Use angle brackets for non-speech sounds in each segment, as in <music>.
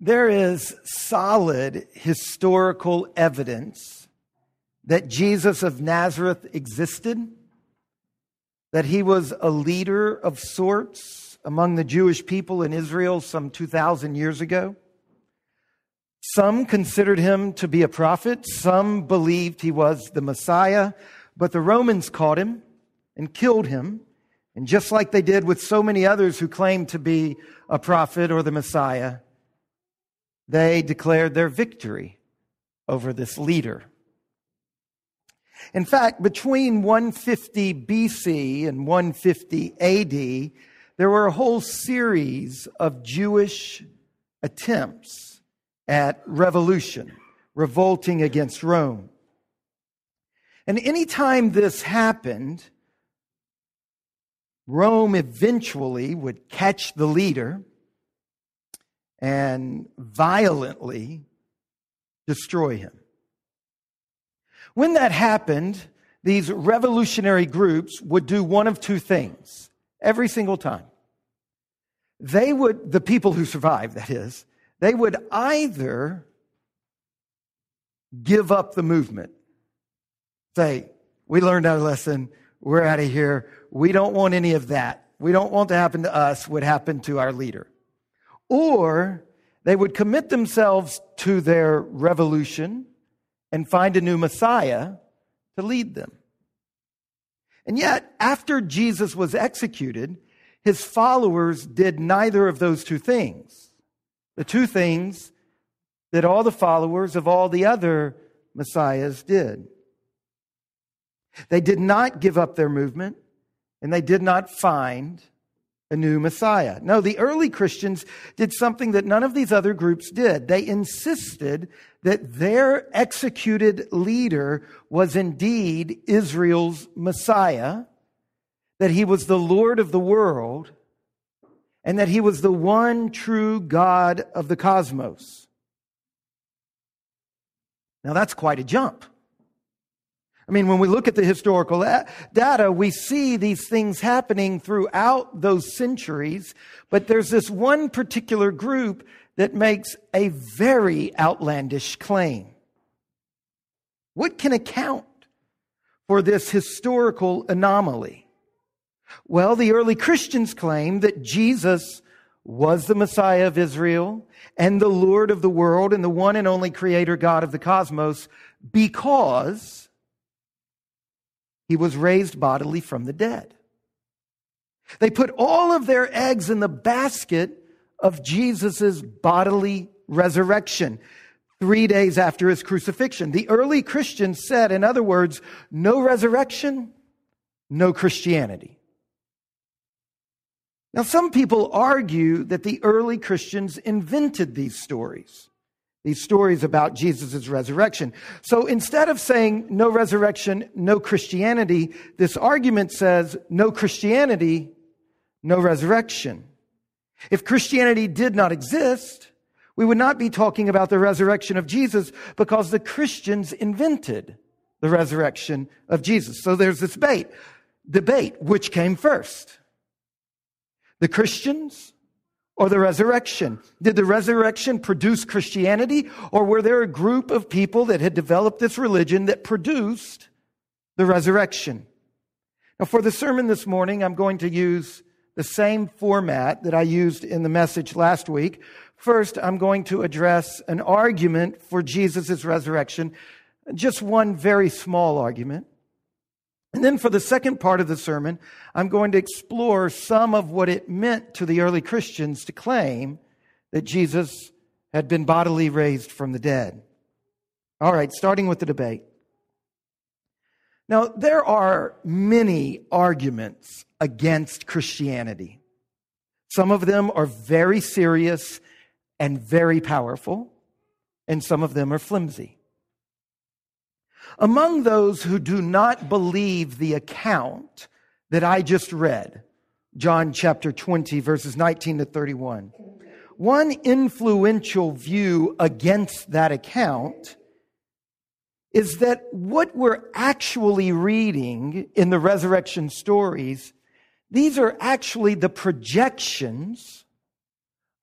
There is solid historical evidence that Jesus of Nazareth existed, that he was a leader of sorts among the Jewish people in Israel some 2,000 years ago. Some considered him to be a prophet, some believed he was the Messiah, but the Romans caught him and killed him. And just like they did with so many others who claimed to be a prophet or the Messiah, they declared their victory over this leader. In fact, between 150 BC and 150 AD, there were a whole series of Jewish attempts at revolution, revolting against Rome. And anytime this happened, Rome eventually would catch the leader and violently destroy him. When that happened, these revolutionary groups would do one of two things every single time. They would, the people who survived, that is, they would either give up the movement, say, we learned our lesson, we're out of here, we don't want any of that. We don't want to happen to us what happened to our leader or they would commit themselves to their revolution and find a new Messiah to lead them. And yet, after Jesus was executed, his followers did neither of those two things. The two things that all the followers of all the other messiahs did. They did not give up their movement, and they did not find a new Messiah. No, the early Christians did something that none of these other groups did. They insisted that their executed leader was indeed Israel's Messiah, that he was the Lord of the world, and that he was the one true God of the cosmos. Now that's quite a jump. I mean, when we look at the historical data, we see these things happening throughout those centuries, but there's this one particular group that makes a very outlandish claim. What can account for this historical anomaly? Well, the early Christians claim that Jesus was the Messiah of Israel and the Lord of the world and the one and only creator God of the cosmos because he was raised bodily from the dead. They put all of their eggs in the basket of Jesus' bodily resurrection three days after his crucifixion. The early Christians said, in other words, no resurrection, no Christianity. Now, some people argue that the early Christians invented these stories these stories about Jesus' resurrection. So instead of saying no resurrection, no Christianity, this argument says no Christianity, no resurrection. If Christianity did not exist, we would not be talking about the resurrection of Jesus because the Christians invented the resurrection of Jesus. So there's this debate, debate, which came first? The Christians or the resurrection? Did the resurrection produce Christianity, or were there a group of people that had developed this religion that produced the resurrection? Now, for the sermon this morning, I'm going to use the same format that I used in the message last week. First, I'm going to address an argument for Jesus' resurrection, just one very small argument. And then for the second part of the sermon, I'm going to explore some of what it meant to the early Christians to claim that Jesus had been bodily raised from the dead. All right, starting with the debate. Now, there are many arguments against Christianity. Some of them are very serious and very powerful, and some of them are flimsy. Among those who do not believe the account that I just read, John chapter 20, verses 19 to 31, one influential view against that account is that what we're actually reading in the resurrection stories, these are actually the projections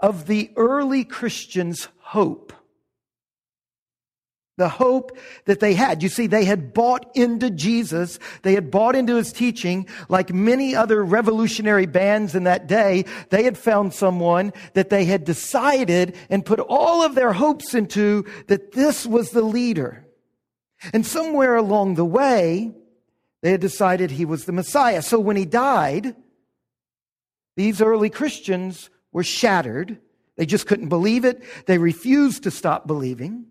of the early Christians' hope. The hope that they had. You see, they had bought into Jesus. They had bought into his teaching. Like many other revolutionary bands in that day, they had found someone that they had decided and put all of their hopes into that this was the leader. And somewhere along the way, they had decided he was the Messiah. So when he died, these early Christians were shattered. They just couldn't believe it. They refused to stop believing.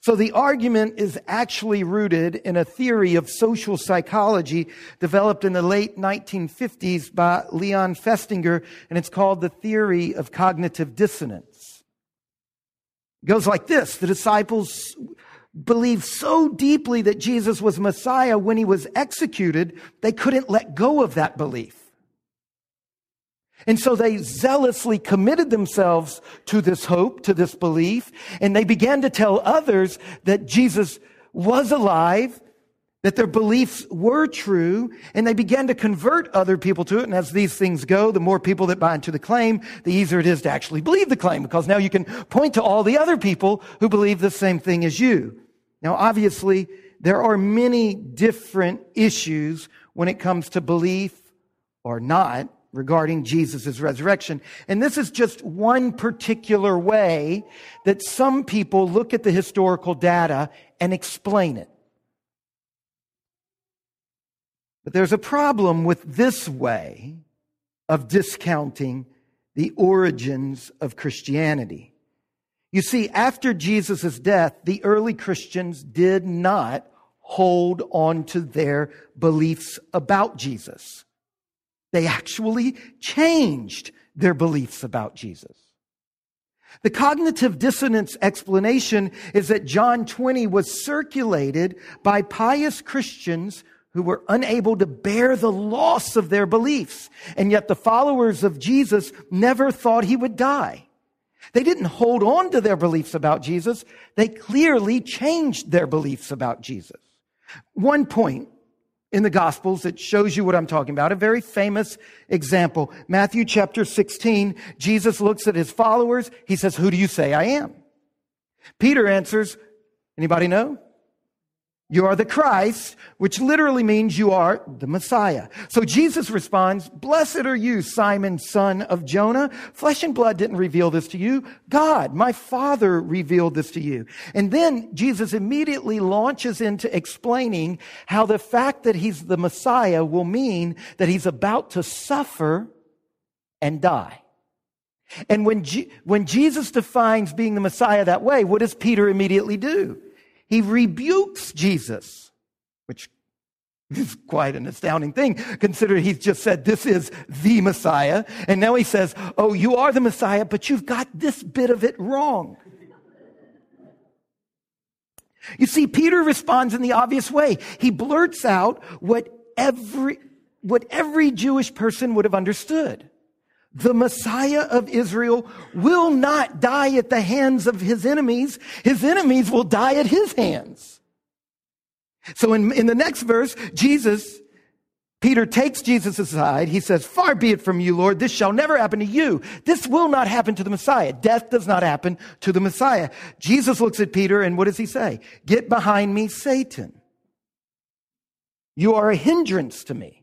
So the argument is actually rooted in a theory of social psychology developed in the late 1950s by Leon Festinger, and it's called the theory of cognitive dissonance. It goes like this. The disciples believed so deeply that Jesus was Messiah when he was executed, they couldn't let go of that belief. And so they zealously committed themselves to this hope, to this belief, and they began to tell others that Jesus was alive, that their beliefs were true, and they began to convert other people to it. And as these things go, the more people that buy into the claim, the easier it is to actually believe the claim, because now you can point to all the other people who believe the same thing as you. Now, obviously, there are many different issues when it comes to belief or not regarding Jesus' resurrection. And this is just one particular way that some people look at the historical data and explain it. But there's a problem with this way of discounting the origins of Christianity. You see, after Jesus' death, the early Christians did not hold on to their beliefs about Jesus. They actually changed their beliefs about Jesus. The cognitive dissonance explanation is that John 20 was circulated by pious Christians who were unable to bear the loss of their beliefs. And yet the followers of Jesus never thought he would die. They didn't hold on to their beliefs about Jesus. They clearly changed their beliefs about Jesus. One point in the Gospels that shows you what I'm talking about. A very famous example. Matthew chapter 16, Jesus looks at his followers. He says, Who do you say I am? Peter answers, Anybody know? You are the Christ, which literally means you are the Messiah. So Jesus responds, Blessed are you, Simon, son of Jonah. Flesh and blood didn't reveal this to you. God, my Father, revealed this to you. And then Jesus immediately launches into explaining how the fact that he's the Messiah will mean that he's about to suffer and die. And when, G- when Jesus defines being the Messiah that way, what does Peter immediately do? He rebukes Jesus, which is quite an astounding thing, considering he's just said, This is the Messiah. And now he says, Oh, you are the Messiah, but you've got this bit of it wrong. You see, Peter responds in the obvious way. He blurts out what every, what every Jewish person would have understood the Messiah of Israel will not die at the hands of his enemies. His enemies will die at his hands. So in, in the next verse, Jesus, Peter takes Jesus aside. He says, far be it from you, Lord. This shall never happen to you. This will not happen to the Messiah. Death does not happen to the Messiah. Jesus looks at Peter and what does he say? Get behind me, Satan. You are a hindrance to me.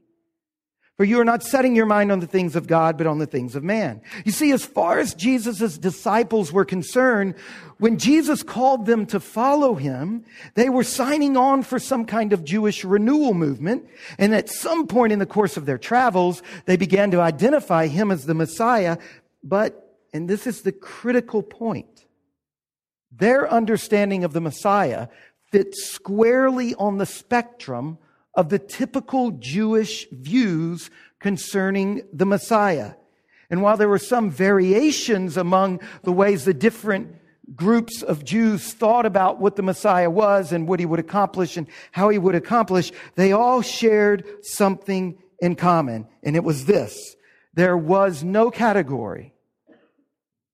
For you are not setting your mind on the things of God, but on the things of man. You see, as far as Jesus' disciples were concerned, when Jesus called them to follow him, they were signing on for some kind of Jewish renewal movement. And at some point in the course of their travels, they began to identify him as the Messiah. But, and this is the critical point, their understanding of the Messiah fits squarely on the spectrum of the typical Jewish views concerning the Messiah. And while there were some variations among the ways the different groups of Jews thought about what the Messiah was and what he would accomplish and how he would accomplish, they all shared something in common. And it was this. There was no category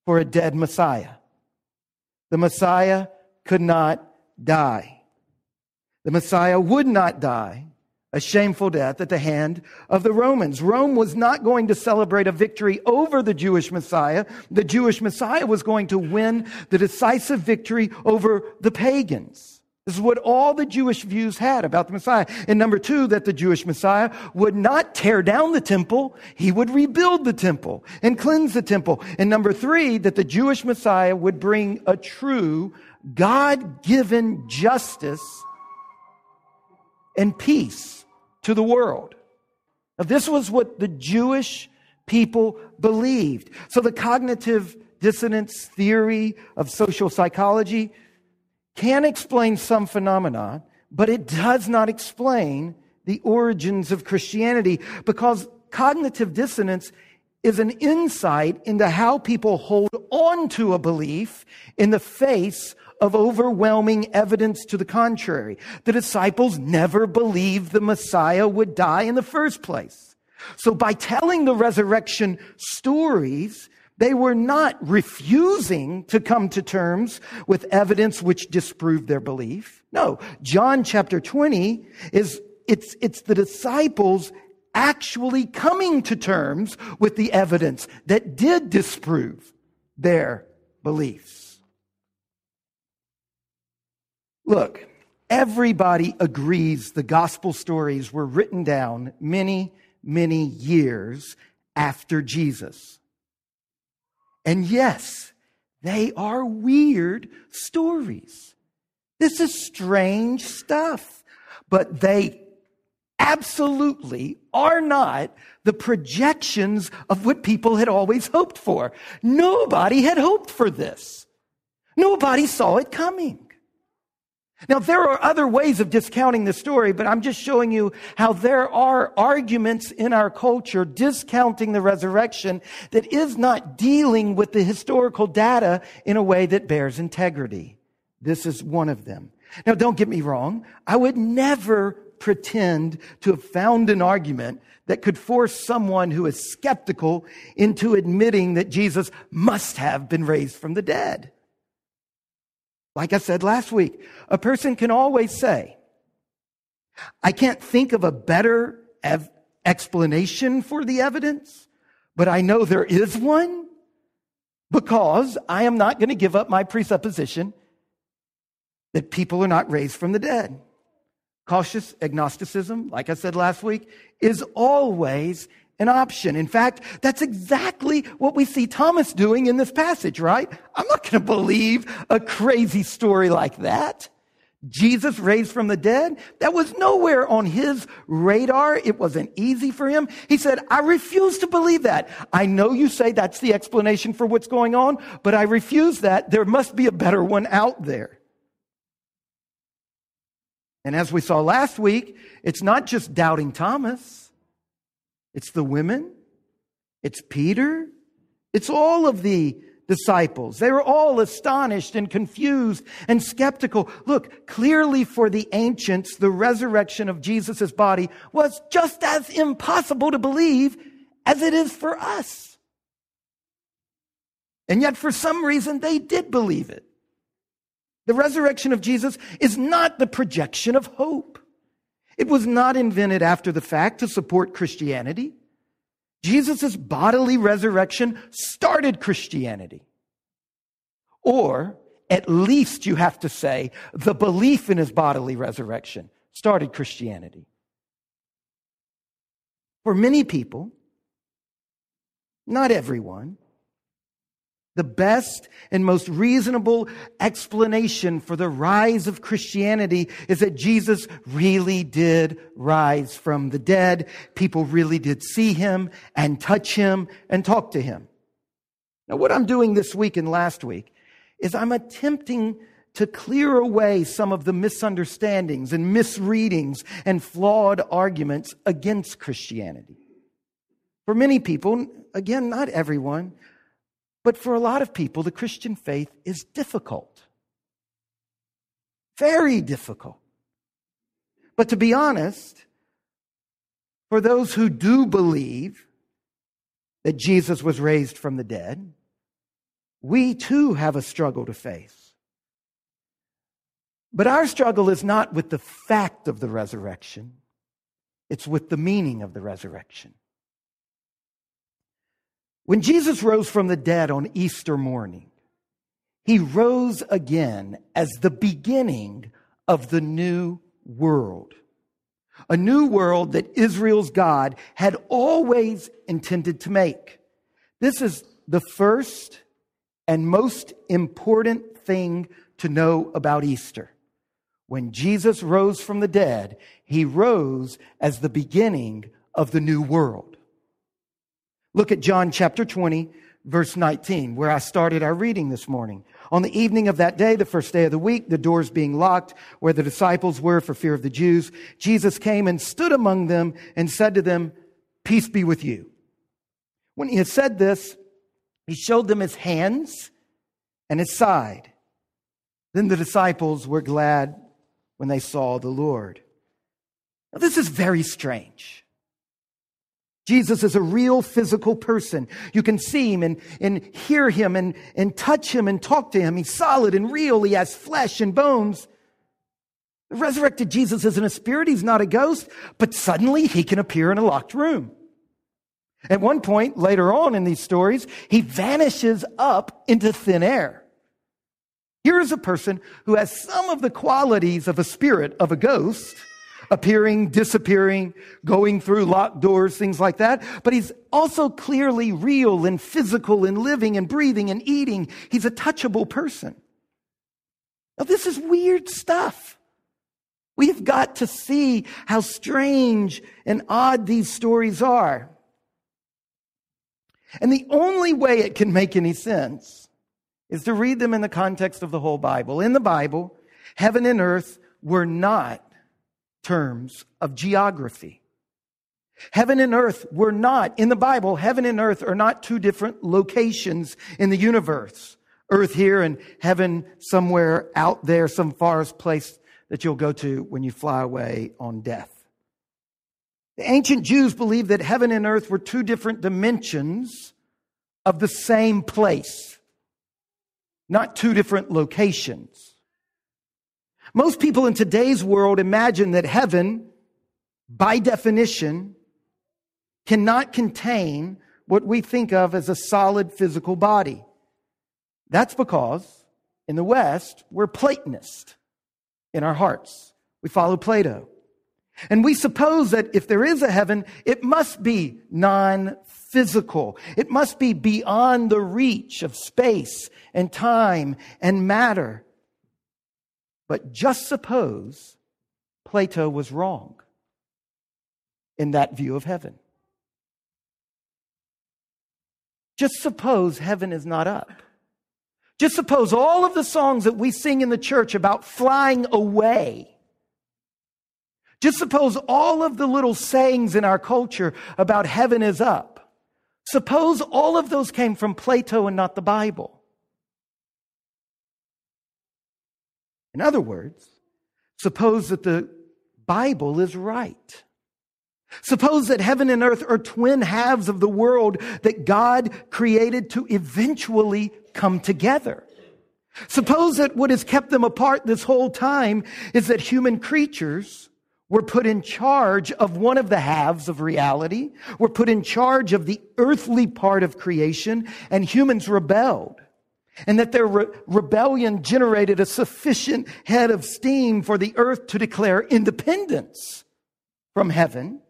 for a dead Messiah. The Messiah could not die. The Messiah would not die a shameful death at the hand of the Romans. Rome was not going to celebrate a victory over the Jewish Messiah. The Jewish Messiah was going to win the decisive victory over the pagans. This is what all the Jewish views had about the Messiah. And number two, that the Jewish Messiah would not tear down the temple. He would rebuild the temple and cleanse the temple. And number three, that the Jewish Messiah would bring a true God-given justice and peace to the world. Now, this was what the Jewish people believed. So the cognitive dissonance theory of social psychology can explain some phenomena, but it does not explain the origins of Christianity because cognitive dissonance is an insight into how people hold on to a belief in the face of overwhelming evidence to the contrary. The disciples never believed the Messiah would die in the first place. So by telling the resurrection stories, they were not refusing to come to terms with evidence which disproved their belief. No, John chapter 20 is, it's, it's the disciples actually coming to terms with the evidence that did disprove their beliefs. Look, everybody agrees the gospel stories were written down many, many years after Jesus. And yes, they are weird stories. This is strange stuff, but they absolutely are not the projections of what people had always hoped for. Nobody had hoped for this. Nobody saw it coming. Now, there are other ways of discounting the story, but I'm just showing you how there are arguments in our culture discounting the resurrection that is not dealing with the historical data in a way that bears integrity. This is one of them. Now, don't get me wrong. I would never pretend to have found an argument that could force someone who is skeptical into admitting that Jesus must have been raised from the dead. Like I said last week, a person can always say, I can't think of a better ev- explanation for the evidence, but I know there is one because I am not going to give up my presupposition that people are not raised from the dead. Cautious agnosticism, like I said last week, is always an option. In fact, that's exactly what we see Thomas doing in this passage, right? I'm not going to believe a crazy story like that. Jesus raised from the dead. That was nowhere on his radar. It wasn't easy for him. He said, I refuse to believe that. I know you say that's the explanation for what's going on, but I refuse that. There must be a better one out there. And as we saw last week, it's not just doubting Thomas. It's the women. It's Peter. It's all of the disciples. They were all astonished and confused and skeptical. Look, clearly for the ancients, the resurrection of Jesus' body was just as impossible to believe as it is for us. And yet, for some reason, they did believe it. The resurrection of Jesus is not the projection of hope. It was not invented after the fact to support Christianity. Jesus' bodily resurrection started Christianity. Or, at least you have to say, the belief in his bodily resurrection started Christianity. For many people, not everyone, the best and most reasonable explanation for the rise of Christianity is that Jesus really did rise from the dead. People really did see him and touch him and talk to him. Now, what I'm doing this week and last week is I'm attempting to clear away some of the misunderstandings and misreadings and flawed arguments against Christianity. For many people, again, not everyone, but for a lot of people, the Christian faith is difficult. Very difficult. But to be honest, for those who do believe that Jesus was raised from the dead, we too have a struggle to face. But our struggle is not with the fact of the resurrection. it's with the meaning of the resurrection. When Jesus rose from the dead on Easter morning, he rose again as the beginning of the new world. A new world that Israel's God had always intended to make. This is the first and most important thing to know about Easter. When Jesus rose from the dead, he rose as the beginning of the new world. Look at John chapter 20, verse 19, where I started our reading this morning. On the evening of that day, the first day of the week, the doors being locked where the disciples were for fear of the Jews, Jesus came and stood among them and said to them, Peace be with you. When he had said this, he showed them his hands and his side. Then the disciples were glad when they saw the Lord. Now, this is very strange. Jesus is a real physical person. You can see him and, and hear him and, and touch him and talk to him. He's solid and real. He has flesh and bones. The resurrected Jesus isn't a spirit. He's not a ghost, but suddenly he can appear in a locked room. At one point later on in these stories, he vanishes up into thin air. Here is a person who has some of the qualities of a spirit, of a ghost, appearing, disappearing, going through locked doors, things like that. But he's also clearly real and physical and living and breathing and eating. He's a touchable person. Now, this is weird stuff. We've got to see how strange and odd these stories are. And the only way it can make any sense is to read them in the context of the whole Bible. In the Bible, heaven and earth were not terms of geography. Heaven and earth were not, in the Bible, heaven and earth are not two different locations in the universe. Earth here and heaven somewhere out there, some farthest place that you'll go to when you fly away on death. The ancient Jews believed that heaven and earth were two different dimensions of the same place, not two different locations. Most people in today's world imagine that heaven, by definition, cannot contain what we think of as a solid physical body. That's because in the West, we're Platonist in our hearts. We follow Plato. And we suppose that if there is a heaven, it must be non physical. It must be beyond the reach of space and time and matter. But just suppose Plato was wrong in that view of heaven. Just suppose heaven is not up. Just suppose all of the songs that we sing in the church about flying away just suppose all of the little sayings in our culture about heaven is up. Suppose all of those came from Plato and not the Bible. In other words, suppose that the Bible is right. Suppose that heaven and earth are twin halves of the world that God created to eventually come together. Suppose that what has kept them apart this whole time is that human creatures were put in charge of one of the halves of reality, were put in charge of the earthly part of creation, and humans rebelled. And that their re- rebellion generated a sufficient head of steam for the earth to declare independence from heaven.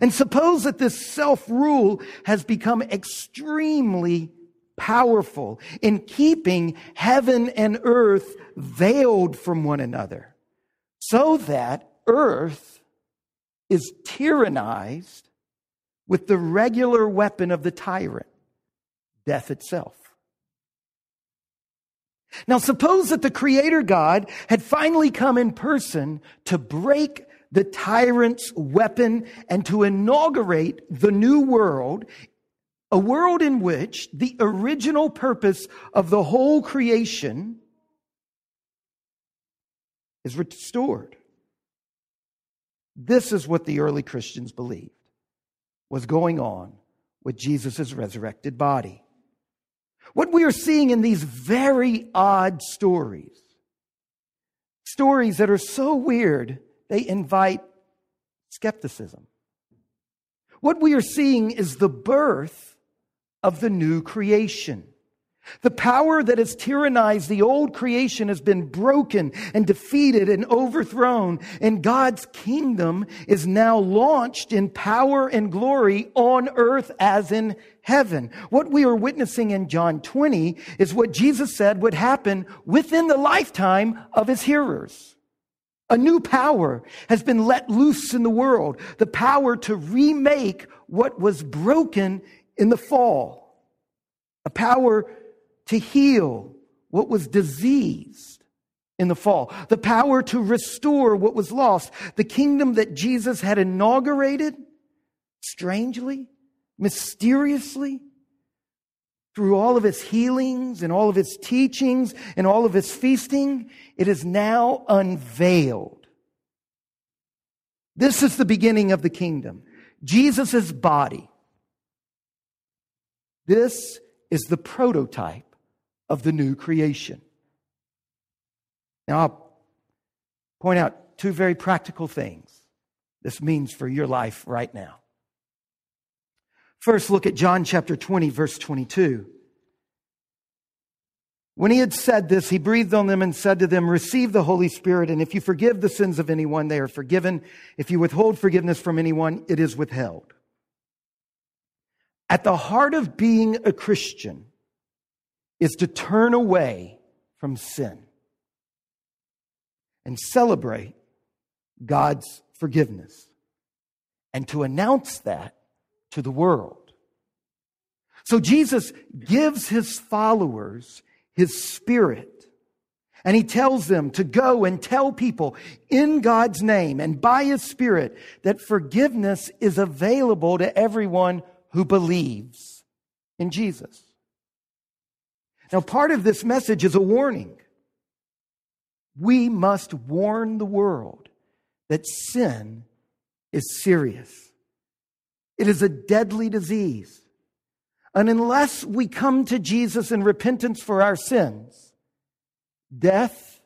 And suppose that this self-rule has become extremely powerful in keeping heaven and earth veiled from one another so that earth is tyrannized with the regular weapon of the tyrant, death itself. Now, suppose that the Creator God had finally come in person to break the tyrant's weapon and to inaugurate the new world, a world in which the original purpose of the whole creation is restored. This is what the early Christians believed was going on with Jesus' resurrected body. What we are seeing in these very odd stories, stories that are so weird, they invite skepticism. What we are seeing is the birth of the new creation. The power that has tyrannized the old creation has been broken and defeated and overthrown, and God's kingdom is now launched in power and glory on earth as in heaven. What we are witnessing in John 20 is what Jesus said would happen within the lifetime of his hearers. A new power has been let loose in the world, the power to remake what was broken in the fall, a power to heal what was diseased in the fall, the power to restore what was lost, the kingdom that Jesus had inaugurated strangely, mysteriously, through all of his healings and all of his teachings and all of his feasting, it is now unveiled. This is the beginning of the kingdom. Jesus' body. This is the prototype of the new creation. Now, I'll point out two very practical things this means for your life right now. First, look at John chapter 20, verse 22. When he had said this, he breathed on them and said to them, Receive the Holy Spirit, and if you forgive the sins of anyone, they are forgiven. If you withhold forgiveness from anyone, it is withheld. At the heart of being a Christian is to turn away from sin and celebrate God's forgiveness and to announce that to the world. So Jesus gives his followers his spirit and he tells them to go and tell people in God's name and by his spirit that forgiveness is available to everyone who believes in Jesus. Now, part of this message is a warning. We must warn the world that sin is serious. It is a deadly disease. And unless we come to Jesus in repentance for our sins, death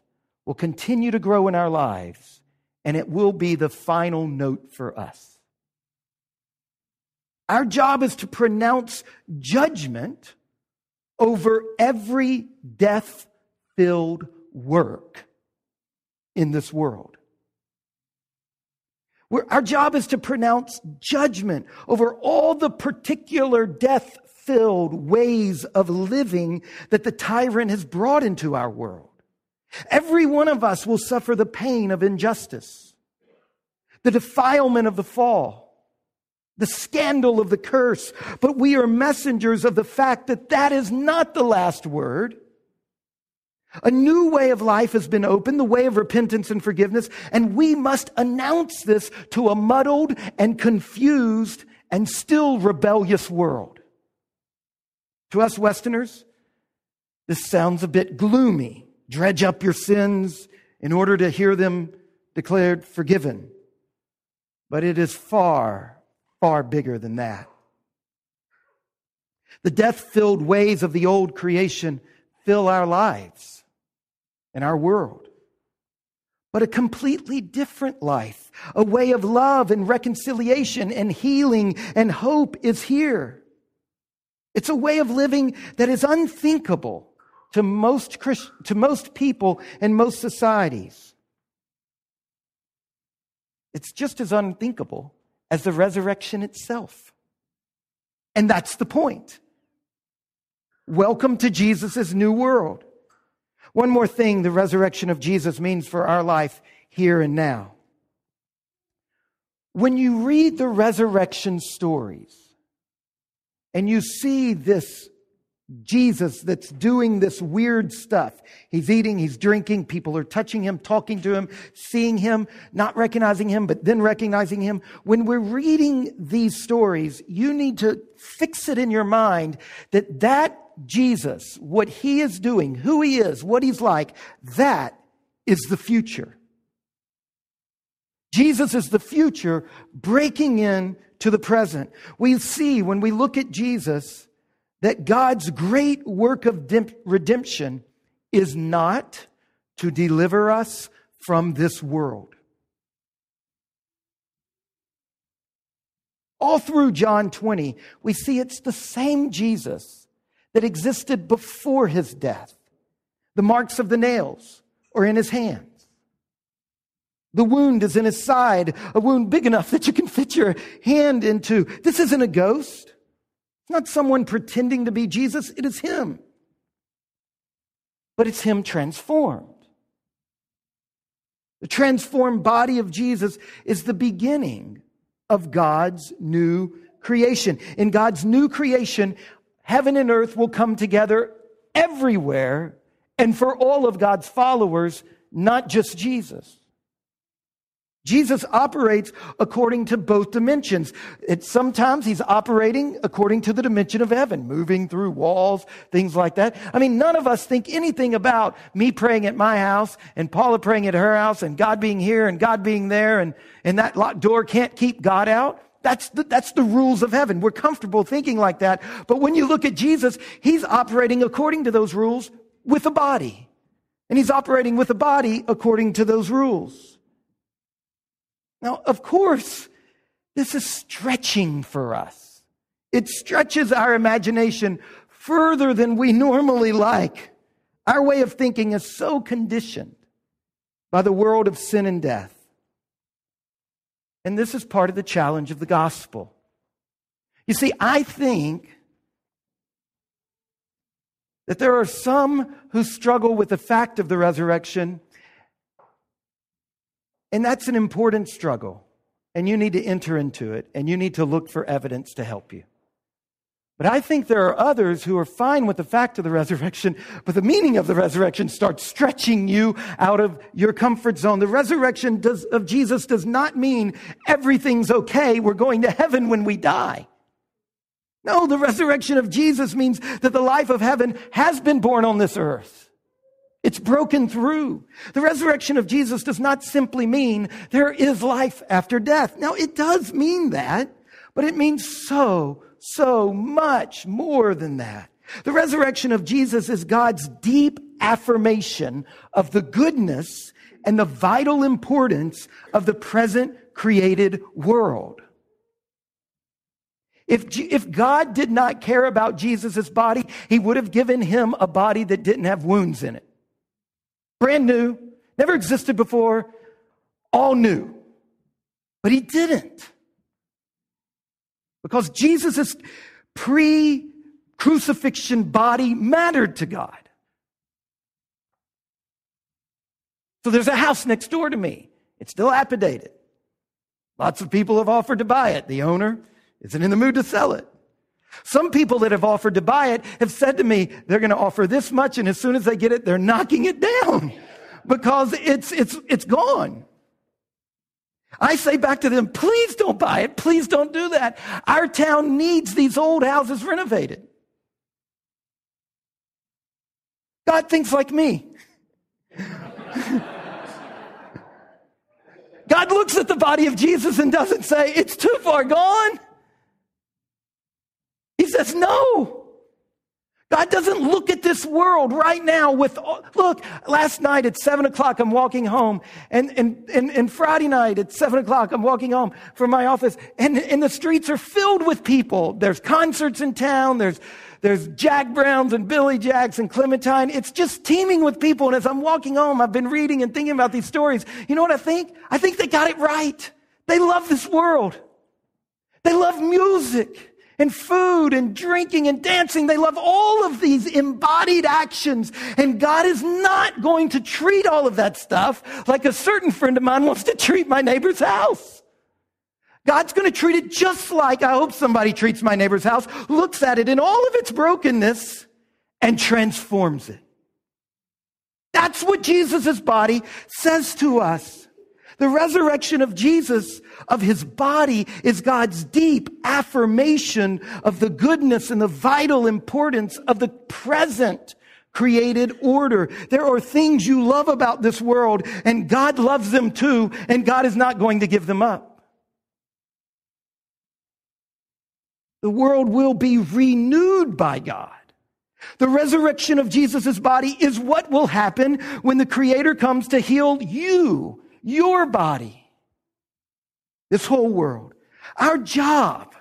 will continue to grow in our lives and it will be the final note for us. Our job is to pronounce judgment over every death filled work in this world. We're, our job is to pronounce judgment over all the particular death filled ways of living that the tyrant has brought into our world. Every one of us will suffer the pain of injustice, the defilement of the fall, the scandal of the curse, but we are messengers of the fact that that is not the last word. A new way of life has been opened, the way of repentance and forgiveness, and we must announce this to a muddled and confused and still rebellious world. To us Westerners, this sounds a bit gloomy. Dredge up your sins in order to hear them declared forgiven. But it is far far bigger than that. The death filled ways of the old creation fill our lives and our world. But a completely different life, a way of love and reconciliation and healing and hope is here. It's a way of living that is unthinkable to most, Christ- to most people and most societies. It's just as unthinkable as the resurrection itself. And that's the point. Welcome to Jesus' new world. One more thing the resurrection of Jesus means for our life here and now. When you read the resurrection stories and you see this Jesus that's doing this weird stuff. He's eating, he's drinking, people are touching him, talking to him, seeing him, not recognizing him, but then recognizing him. When we're reading these stories, you need to fix it in your mind that that Jesus, what he is doing, who he is, what he's like, that is the future. Jesus is the future breaking in to the present. We see when we look at Jesus, that God's great work of redemption is not to deliver us from this world. All through John 20, we see it's the same Jesus that existed before his death. The marks of the nails are in his hands. The wound is in his side, a wound big enough that you can fit your hand into. This isn't a ghost. It's not someone pretending to be Jesus. It is him. But it's him transformed. The transformed body of Jesus is the beginning of God's new creation. In God's new creation, heaven and earth will come together everywhere and for all of God's followers, not just Jesus. Jesus operates according to both dimensions. Sometimes he's operating according to the dimension of heaven, moving through walls, things like that. I mean, none of us think anything about me praying at my house and Paula praying at her house and God being here and God being there and, and that locked door can't keep God out. That's the, that's the rules of heaven. We're comfortable thinking like that. But when you look at Jesus, he's operating according to those rules with a body. And he's operating with a body according to those rules. Now, of course, this is stretching for us. It stretches our imagination further than we normally like. Our way of thinking is so conditioned by the world of sin and death. And this is part of the challenge of the gospel. You see, I think that there are some who struggle with the fact of the resurrection and that's an important struggle. And you need to enter into it and you need to look for evidence to help you. But I think there are others who are fine with the fact of the resurrection, but the meaning of the resurrection starts stretching you out of your comfort zone. The resurrection does, of Jesus does not mean everything's okay. We're going to heaven when we die. No, the resurrection of Jesus means that the life of heaven has been born on this earth. It's broken through. The resurrection of Jesus does not simply mean there is life after death. Now, it does mean that, but it means so, so much more than that. The resurrection of Jesus is God's deep affirmation of the goodness and the vital importance of the present created world. If, if God did not care about Jesus' body, he would have given him a body that didn't have wounds in it brand new, never existed before, all new. But he didn't. Because Jesus' pre crucifixion body mattered to God. So there's a house next door to me. It's still dilapidated. Lots of people have offered to buy it. The owner isn't in the mood to sell it. Some people that have offered to buy it have said to me, they're going to offer this much. And as soon as they get it, they're knocking it down because it's, it's, it's gone. I say back to them, please don't buy it. Please don't do that. Our town needs these old houses renovated. God thinks like me. <laughs> God looks at the body of Jesus and doesn't say, it's too far gone. Says, no. God doesn't look at this world right now with, look, last night at seven o'clock, I'm walking home and, and, and, and Friday night at seven o'clock, I'm walking home from my office and, and the streets are filled with people. There's concerts in town. There's, there's Jack Browns and Billy Jacks and Clementine. It's just teeming with people. And as I'm walking home, I've been reading and thinking about these stories. You know what I think? I think they got it right. They love this world. They love music and food and drinking and dancing. They love all of these embodied actions. And God is not going to treat all of that stuff like a certain friend of mine wants to treat my neighbor's house. God's going to treat it just like I hope somebody treats my neighbor's house, looks at it in all of its brokenness and transforms it. That's what Jesus' body says to us. The resurrection of Jesus, of his body, is God's deep affirmation of the goodness and the vital importance of the present created order. There are things you love about this world, and God loves them too, and God is not going to give them up. The world will be renewed by God. The resurrection of Jesus' body is what will happen when the Creator comes to heal you your body, this whole world. Our job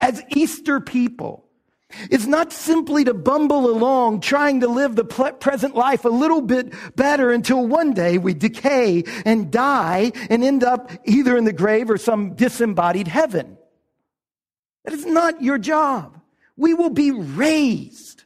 as Easter people is not simply to bumble along trying to live the present life a little bit better until one day we decay and die and end up either in the grave or some disembodied heaven. That is not your job. We will be raised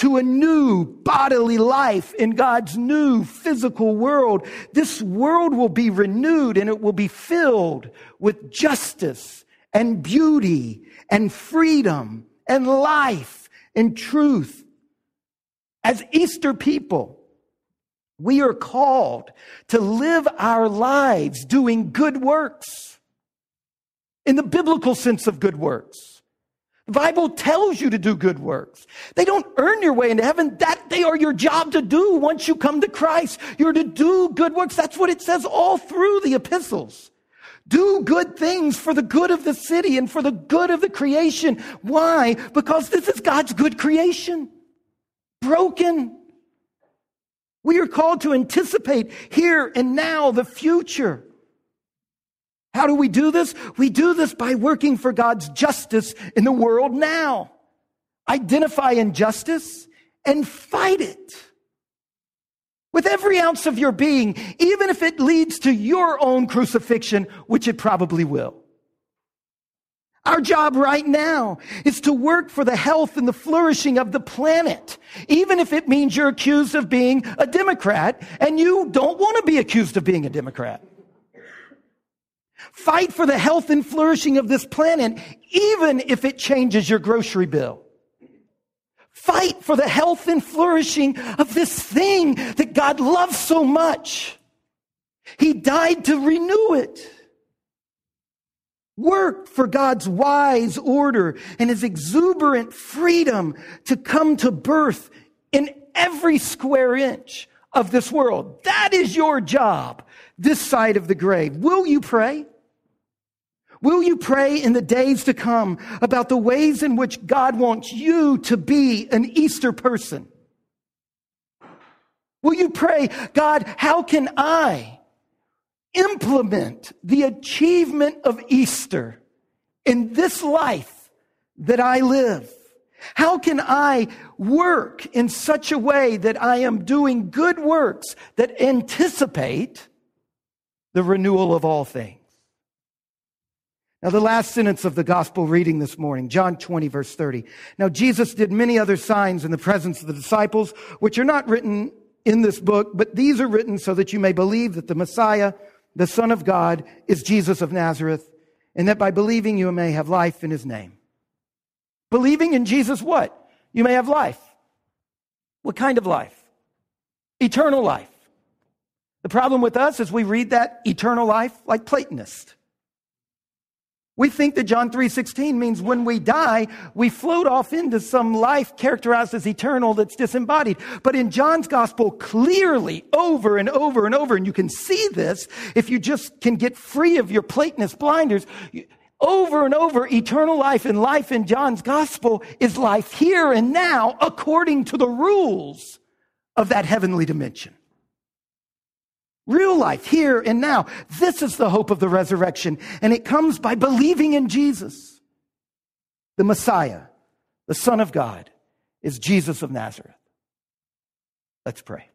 to a new bodily life in God's new physical world. This world will be renewed and it will be filled with justice and beauty and freedom and life and truth. As Easter people, we are called to live our lives doing good works in the biblical sense of good works. Bible tells you to do good works. They don't earn your way into heaven. That they are your job to do once you come to Christ. You're to do good works. That's what it says all through the epistles. Do good things for the good of the city and for the good of the creation. Why? Because this is God's good creation. Broken. We are called to anticipate here and now the future. How do we do this? We do this by working for God's justice in the world now. Identify injustice and fight it with every ounce of your being, even if it leads to your own crucifixion, which it probably will. Our job right now is to work for the health and the flourishing of the planet, even if it means you're accused of being a Democrat and you don't want to be accused of being a Democrat. Fight for the health and flourishing of this planet, even if it changes your grocery bill. Fight for the health and flourishing of this thing that God loves so much. He died to renew it. Work for God's wise order and his exuberant freedom to come to birth in every square inch of this world. That is your job this side of the grave. Will you pray? Will you pray in the days to come about the ways in which God wants you to be an Easter person? Will you pray, God, how can I implement the achievement of Easter in this life that I live? How can I work in such a way that I am doing good works that anticipate the renewal of all things? Now, the last sentence of the gospel reading this morning, John 20, verse 30. Now, Jesus did many other signs in the presence of the disciples, which are not written in this book, but these are written so that you may believe that the Messiah, the Son of God, is Jesus of Nazareth, and that by believing you may have life in his name. Believing in Jesus, what? You may have life. What kind of life? Eternal life. The problem with us is we read that eternal life like Platonist. We think that John 3:16 means when we die, we float off into some life characterized as eternal that's disembodied. But in John's gospel, clearly, over and over and over, and you can see this if you just can get free of your Platonist blinders, over and over, eternal life and life in John's gospel is life here and now according to the rules of that heavenly dimension. Real life, here and now. This is the hope of the resurrection, and it comes by believing in Jesus. The Messiah, the Son of God, is Jesus of Nazareth. Let's pray.